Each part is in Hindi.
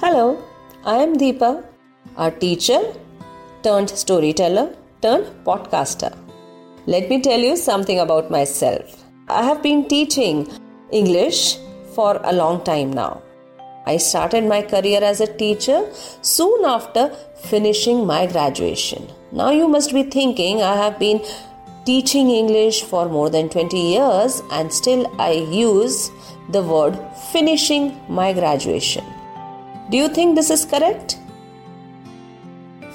Hello, I am Deepa, a teacher turned storyteller turned podcaster. Let me tell you something about myself. I have been teaching English for a long time now. I started my career as a teacher soon after finishing my graduation. Now you must be thinking I have been teaching English for more than 20 years and still I use the word finishing my graduation. Do you think this is correct?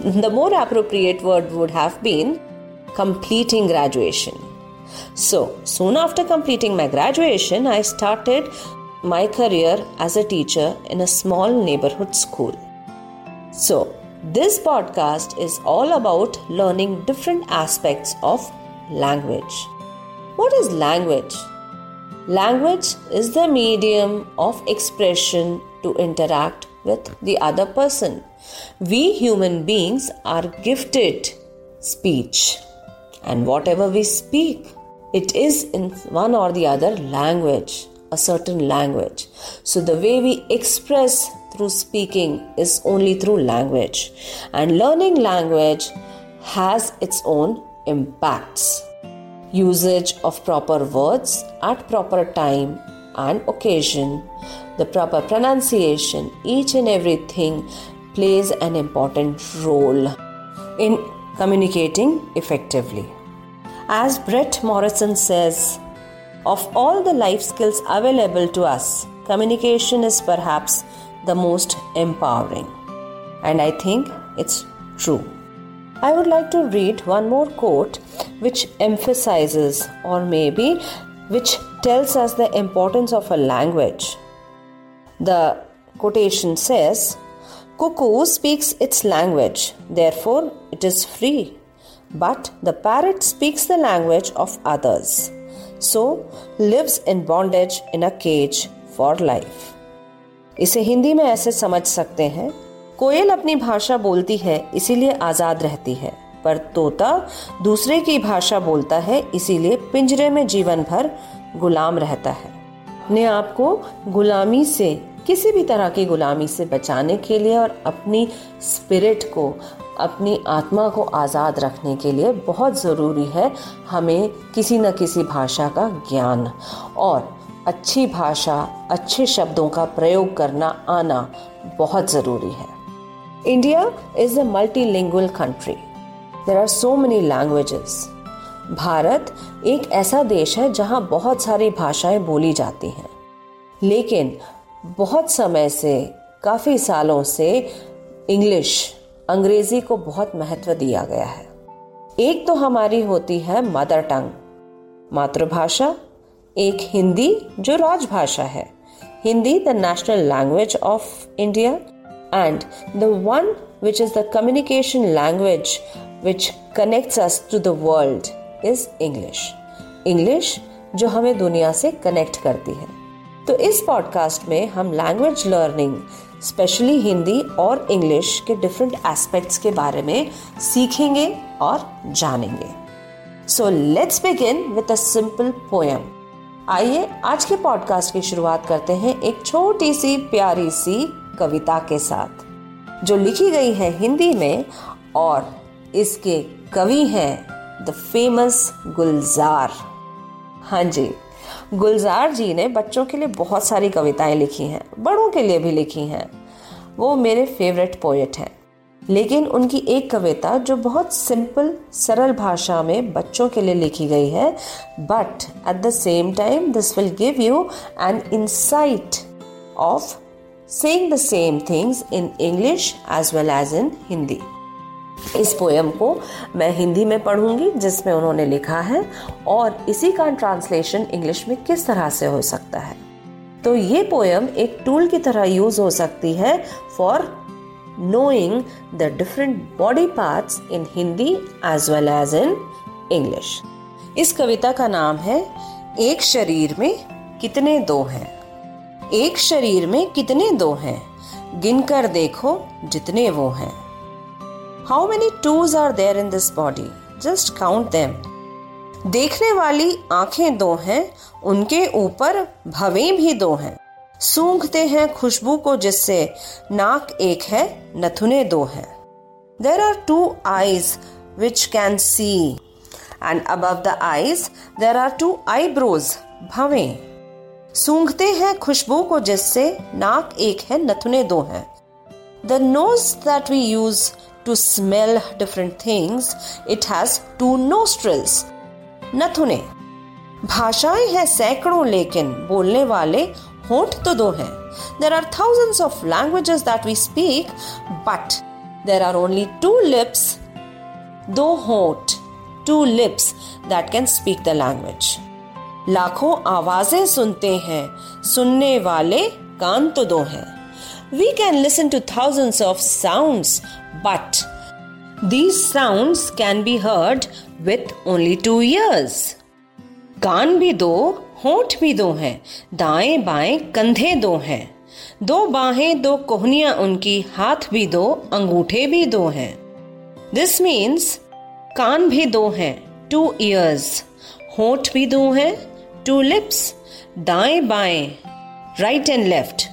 The more appropriate word would have been completing graduation. So, soon after completing my graduation, I started my career as a teacher in a small neighborhood school. So, this podcast is all about learning different aspects of language. What is language? Language is the medium of expression to interact with the other person. We human beings are gifted speech, and whatever we speak, it is in one or the other language, a certain language. So, the way we express through speaking is only through language, and learning language has its own impacts. Usage of proper words at proper time and occasion, the proper pronunciation, each and everything plays an important role in communicating effectively. As Brett Morrison says, of all the life skills available to us, communication is perhaps the most empowering. And I think it's true. I would like to read one more quote which emphasizes, or maybe which tells us the importance of a language. The quotation says, Cuckoo speaks its language, therefore it is free. But the parrot speaks the language of others, so lives in bondage in a cage for life. इसे हिंदी में ऐसे समझ सकते हैं कोयल अपनी भाषा बोलती है इसीलिए आज़ाद रहती है पर तोता दूसरे की भाषा बोलता है इसीलिए पिंजरे में जीवन भर गुलाम रहता है अपने आप को गुलामी से, किसी भी तरह की गुलामी से बचाने के लिए और अपनी स्पिरिट को, अपनी आत्मा को आज़ाद रखने के लिए बहुत ज़रूरी है हमें किसी न किसी भाषा का ज्ञान और अच्छी भाषा, अच्छे शब्दों का प्रयोग करना आना बहुत ज़रूरी है। India is a multilingual country there are so many languages Bharat एक ऐसा देश है जहाँ बहुत सारी भाषाएँ बोली जाती हैं। लेकिन बहुत समय से, काफ़ी सालों से इंग्लिश, अंग्रेज़ी को बहुत महत्व दिया गया है। एक तो हमारी होती है मदर टंग मातृभाषा, एक हिंदी, जो राजभाषा है। Hindi the national language of India and the one which is the communication language which connects us to the world is English English, जो हमें दुनिया से कनेक्ट करती है। तो इस पॉडकास्ट में हम लैंग्वेज लर्निंग स्पेशली हिंदी और इंग्लिश के डिफरेंट एस्पेक्ट्स के बारे में सीखेंगे और जानेंगे। So let's begin with a simple poem आइए, आज के पॉडकास्ट की शुरुआत करते हैं एक छोटी सी प्यारी सी कविता के साथ, जो लिखी गई है हिंदी में और इसके कवि हैं द फ़ेमस गुलजार हाँ जी। गुलजार जी ने बच्चों के लिए बहुत सारी कविताएँ लिखी हैं, बड़ों के लिए भी लिखी हैं। वो मेरे फेवरेट पोएट हैं। लेकिन उनकी एक कविता जो बहुत सिंपल सरल भाषा में बच्चों के लिए लिखी गई है but at the same time this will give you an insight of saying the same things in English as well as in Hindi. इस पोएम को मैं हिंदी में पढ़ूँगी, जिसमें उन्होंने लिखा है, और इसी का ट्रांसलेशन इंग्लिश में किस तरह से हो सकता है। तो ये पोएम एक टूल की तरह यूज़ हो सकती है for knowing the different body parts in Hindi as well as in English इस कविता का नाम है, एक शरीर में कितने दो हैं? एक शरीर में कितने दो हैं? गिनकर देखो जितने वो हैं। How many twos are there in this body just count them देखने वाली आँखें दो हैं, उनके ऊपर भवें भी दो हैं। सूंघते हैं खुशबू को जिससे नाक एक है, नथुने दो हैं। There are two eyes which can see and above the eyes there are two eyebrows भवे। सूंघते हैं खुशबू को जिससे नाक एक है, नथुने दो हैं। The nose that we use to smell different things it has two nostrils नथुने। भाषाएँ हैं सैकड़ों, लेकिन बोलने वाले होंठ तो दो हैं। There are thousands of languages that we speak but there are only two lips दो होंठ two lips that can speak the language लाखों आवाज़ें सुनते हैं, सुनने वाले कान तो दो हैं। We can listen to thousands of sounds but these sounds can be heard with only two ears. कान भी दो, होठ भी दो हैं, दाएँ बाएँ कंधे दो हैं। दो बाहें, दो कोहनियाँ उनकी हाथ भी दो, अंगूठे भी दो हैं। दिस मीन्स कान भी दो हैं टू ईयर्स होठ भी दो हैं टू लिप्स दाएँ बाएँ राइट एंड लेफ़्ट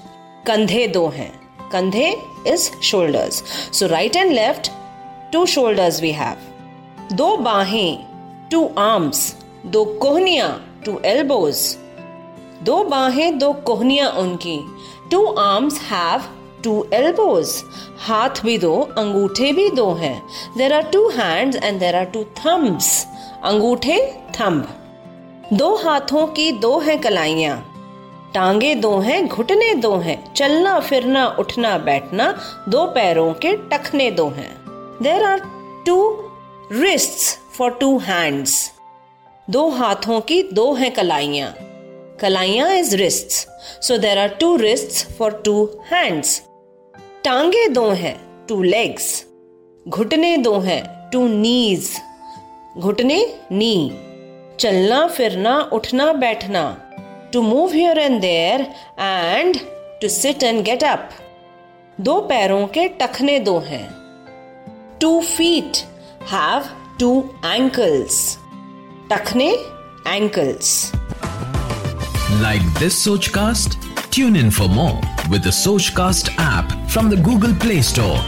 कंधे दो हैं। कंधे is shoulders so right and left two shoulders we have दो बाहें टू आर्म्स दो कोहनिया टू एल्बोज दो बाहें, दो कोहनिया उनकी. Two arms have two elbows हाथ भी दो, अंगूठे भी दो हैं। There are two hands and there are two thumbs अंगूठे थम्ब दो हाथों की दो हैं कलाइयाँ। टांगे दो हैं, घुटने दो हैं, चलना, फिरना, उठना, बैठना, दो पैरों के टखने दो हैं। There are two wrist for two hands दो हाथों की दो हैं कलाइयाँ। कलाइयाँ is wrist so there are two wrist for two hands टांगे दो हैं टू लेग्स घुटने दो हैं टू नीज घुटने नी चलना, फिरना, उठना, बैठना। To move here and there and to sit and get up दो पैरों के टखने दो हैं। Two feet have two ankles टखने ankles Like this Sochcast? Tune in for more with the Sochcast app from the Google Play Store.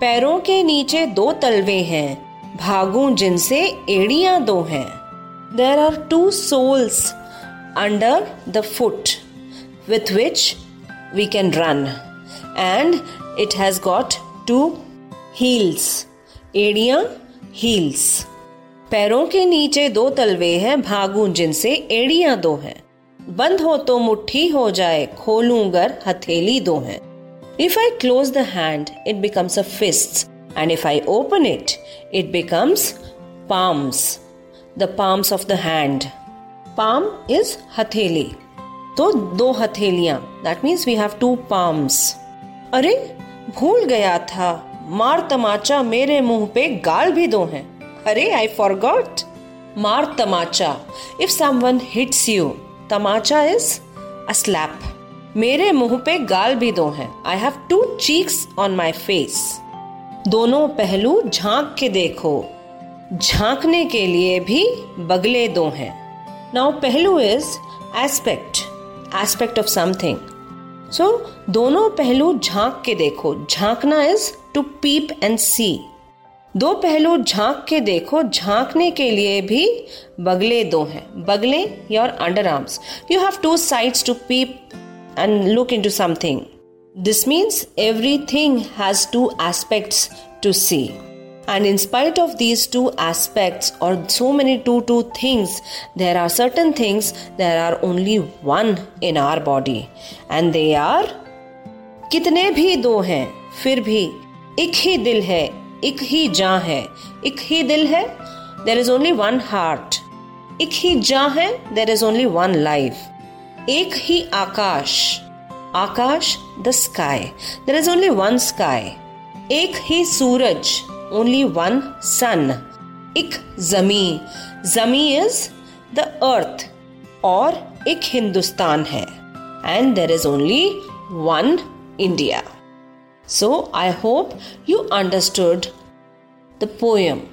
पैरों के नीचे दो तलवे हैं। भागू जिनसे एड़ियाँ दो हैं। There are two soles under the foot with which we can run and it has got two heels एड़ियाँ heels पैरों के नीचे दो तलवे हैं भागू जिनसे एड़िया दो हैं। बंद हो तो मुट्ठी हो जाए खोलूं गर हथेली दो हैं। If I close the hand it becomes a fist and if I open it it becomes palms, the palms of the hand. Palm is हथेली तो दो हथेलियाँ that means we have two palms अरे, भूल गया था। मार तमाचा मेरे मुँह पे गाल भी दो हैं। अरे आई फॉरगॉट मार तमाचा। इफ़ समवन हिट्स यू तमाचा इज़ अ स्लैप मेरे मुँह पे गाल भी दो हैं। I have two cheeks on my face दोनों पहलू झाँक के देखो। झांकने के लिए भी बगले दो हैं। नाउ पहलू is aspect aspect of something so दोनों पहलू झाँक के देखो. झांकना is to peep and see दो पहलू झाँक के देखो. झांकने के लिए भी बगले दो हैं. बगले your underarms you have two sides to peep and look into something this means everything has two aspects to see. And in spite of these two aspects, or so many two, two things, there are certain things, there are only one in our body. And they are कितने भी दो हैं फिर भी एक ही दिल है एक ही जान है एक ही दिल है there is only one heart एक ही जान है there is only one life एक ही आकाश आकाश the sky there is only one sky एक ही सूरज only one sun. Ik zami. Zami is the earth or ik Hindustan hai. And there is only one India. So I hope you understood the poem.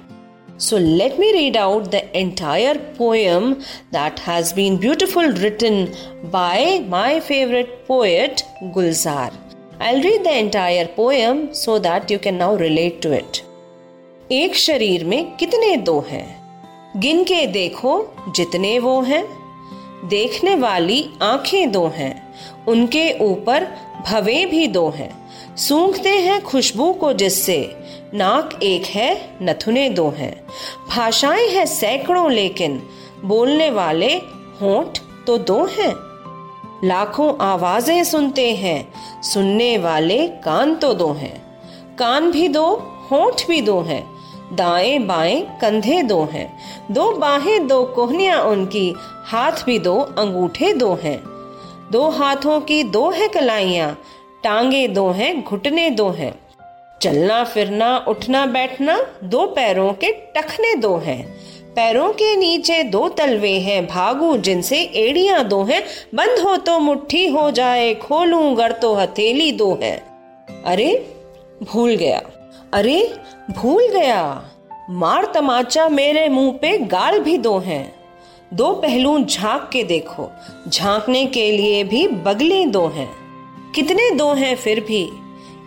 So let me read out the entire poem that has been beautifully written by my favorite poet Gulzar. I'll read the entire poem so that you can now relate to it. एक शरीर में कितने दो हैं? गिन के देखो जितने वो हैं। देखने वाली आँखें दो हैं। उनके ऊपर भवे भी दो हैं। सूंघते हैं खुशबू को जिससे। नाक एक है, नथुने दो हैं। भाषाएँ हैं सैकड़ों, लेकिन बोलने वाले होंठ तो दो हैं। लाखों आवाज़ें सुनते हैं, सुनने वाले कान तो दो हैं। कान भी दो, होंठ भी दो हैं। दाएँ बाएँ कंधे दो हैं। दो बाहें, दो कोहनियाँ उनकी, हाथ भी दो, अंगूठे दो हैं। दो हाथों की दो है कलाइयाँ, टांगे दो हैं, घुटने दो हैं। चलना, फिरना, उठना, बैठना, दो पैरों के टखने दो हैं। पैरों के नीचे दो तलवे हैं, भागू जिनसे एड़ियाँ दो हैं। बंद हो तो मुट्ठी हो जाए, खोलूं गर तो हथेली दो है। अरे, भूल गया। अरे, भूल गया। मार तमाचा मेरे मुँह पे गाल भी दो हैं। दो पहलू झाँक के देखो। झांकने के लिए भी बगले दो हैं। कितने दो हैं फिर भी?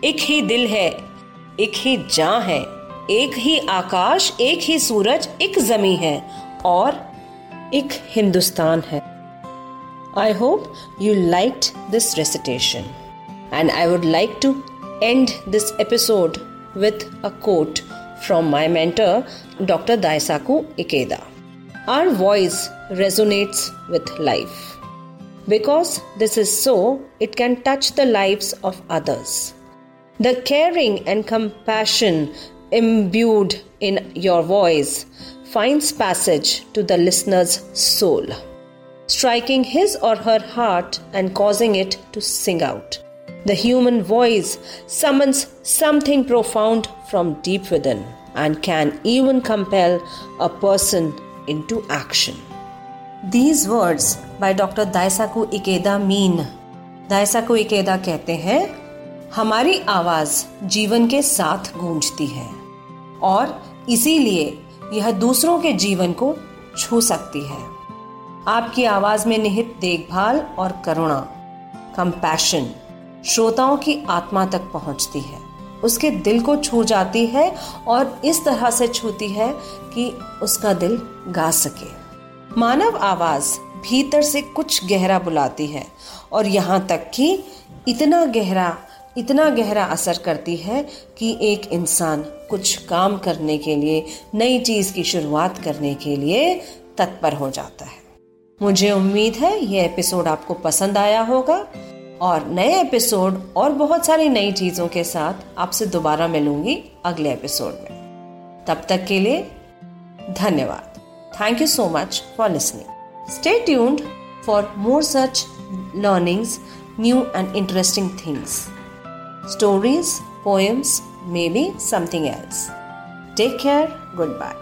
एक ही दिल है, एक ही जा है, एक ही आकाश, एक ही सूरज, एक जमी है और एक हिंदुस्तान है। I hope you like this recitation and I would like to end this episode with a quote from my mentor, Dr. Daisaku Ikeda. Our voice resonates with life. Because this is so, it can touch the lives of others. The caring and compassion imbued in your voice finds passage to the listener's soul, striking his or her heart and causing it to sing out. The human voice summons something profound from deep within and can even compel a person into action. These words by Dr. Daisaku Ikeda mean Daisaku Ikeda कहते हैं हमारी आवाज़ जीवन के साथ गूंजती है और इसीलिए यह दूसरों के जीवन को छू सकती है आपकी आवाज़ में निहित देखभाल और करुणा कंपैशन श्रोताओं की आत्मा तक पहुँचती है। उसके दिल को छू जाती है और इस तरह से छूती है कि उसका दिल गा सके। मानव आवाज़ भीतर से कुछ गहरा बुलाती है और यहाँ तक कि इतना गहरा इतना गहरा असर करती है कि एक इंसान कुछ काम करने के लिए, नई चीज़ की शुरुआत करने के लिए तत्पर हो जाता है। मुझे उम्मीद है ये एपिसोड आपको पसंद आया होगा। और नए एपिसोड और बहुत सारी नई चीज़ों के साथ आपसे दोबारा मिलूँगी अगले एपिसोड में। तब तक के लिए धन्यवाद। Thank you so much for listening stay tuned for more such learnings new and interesting things stories poems maybe something else take care goodbye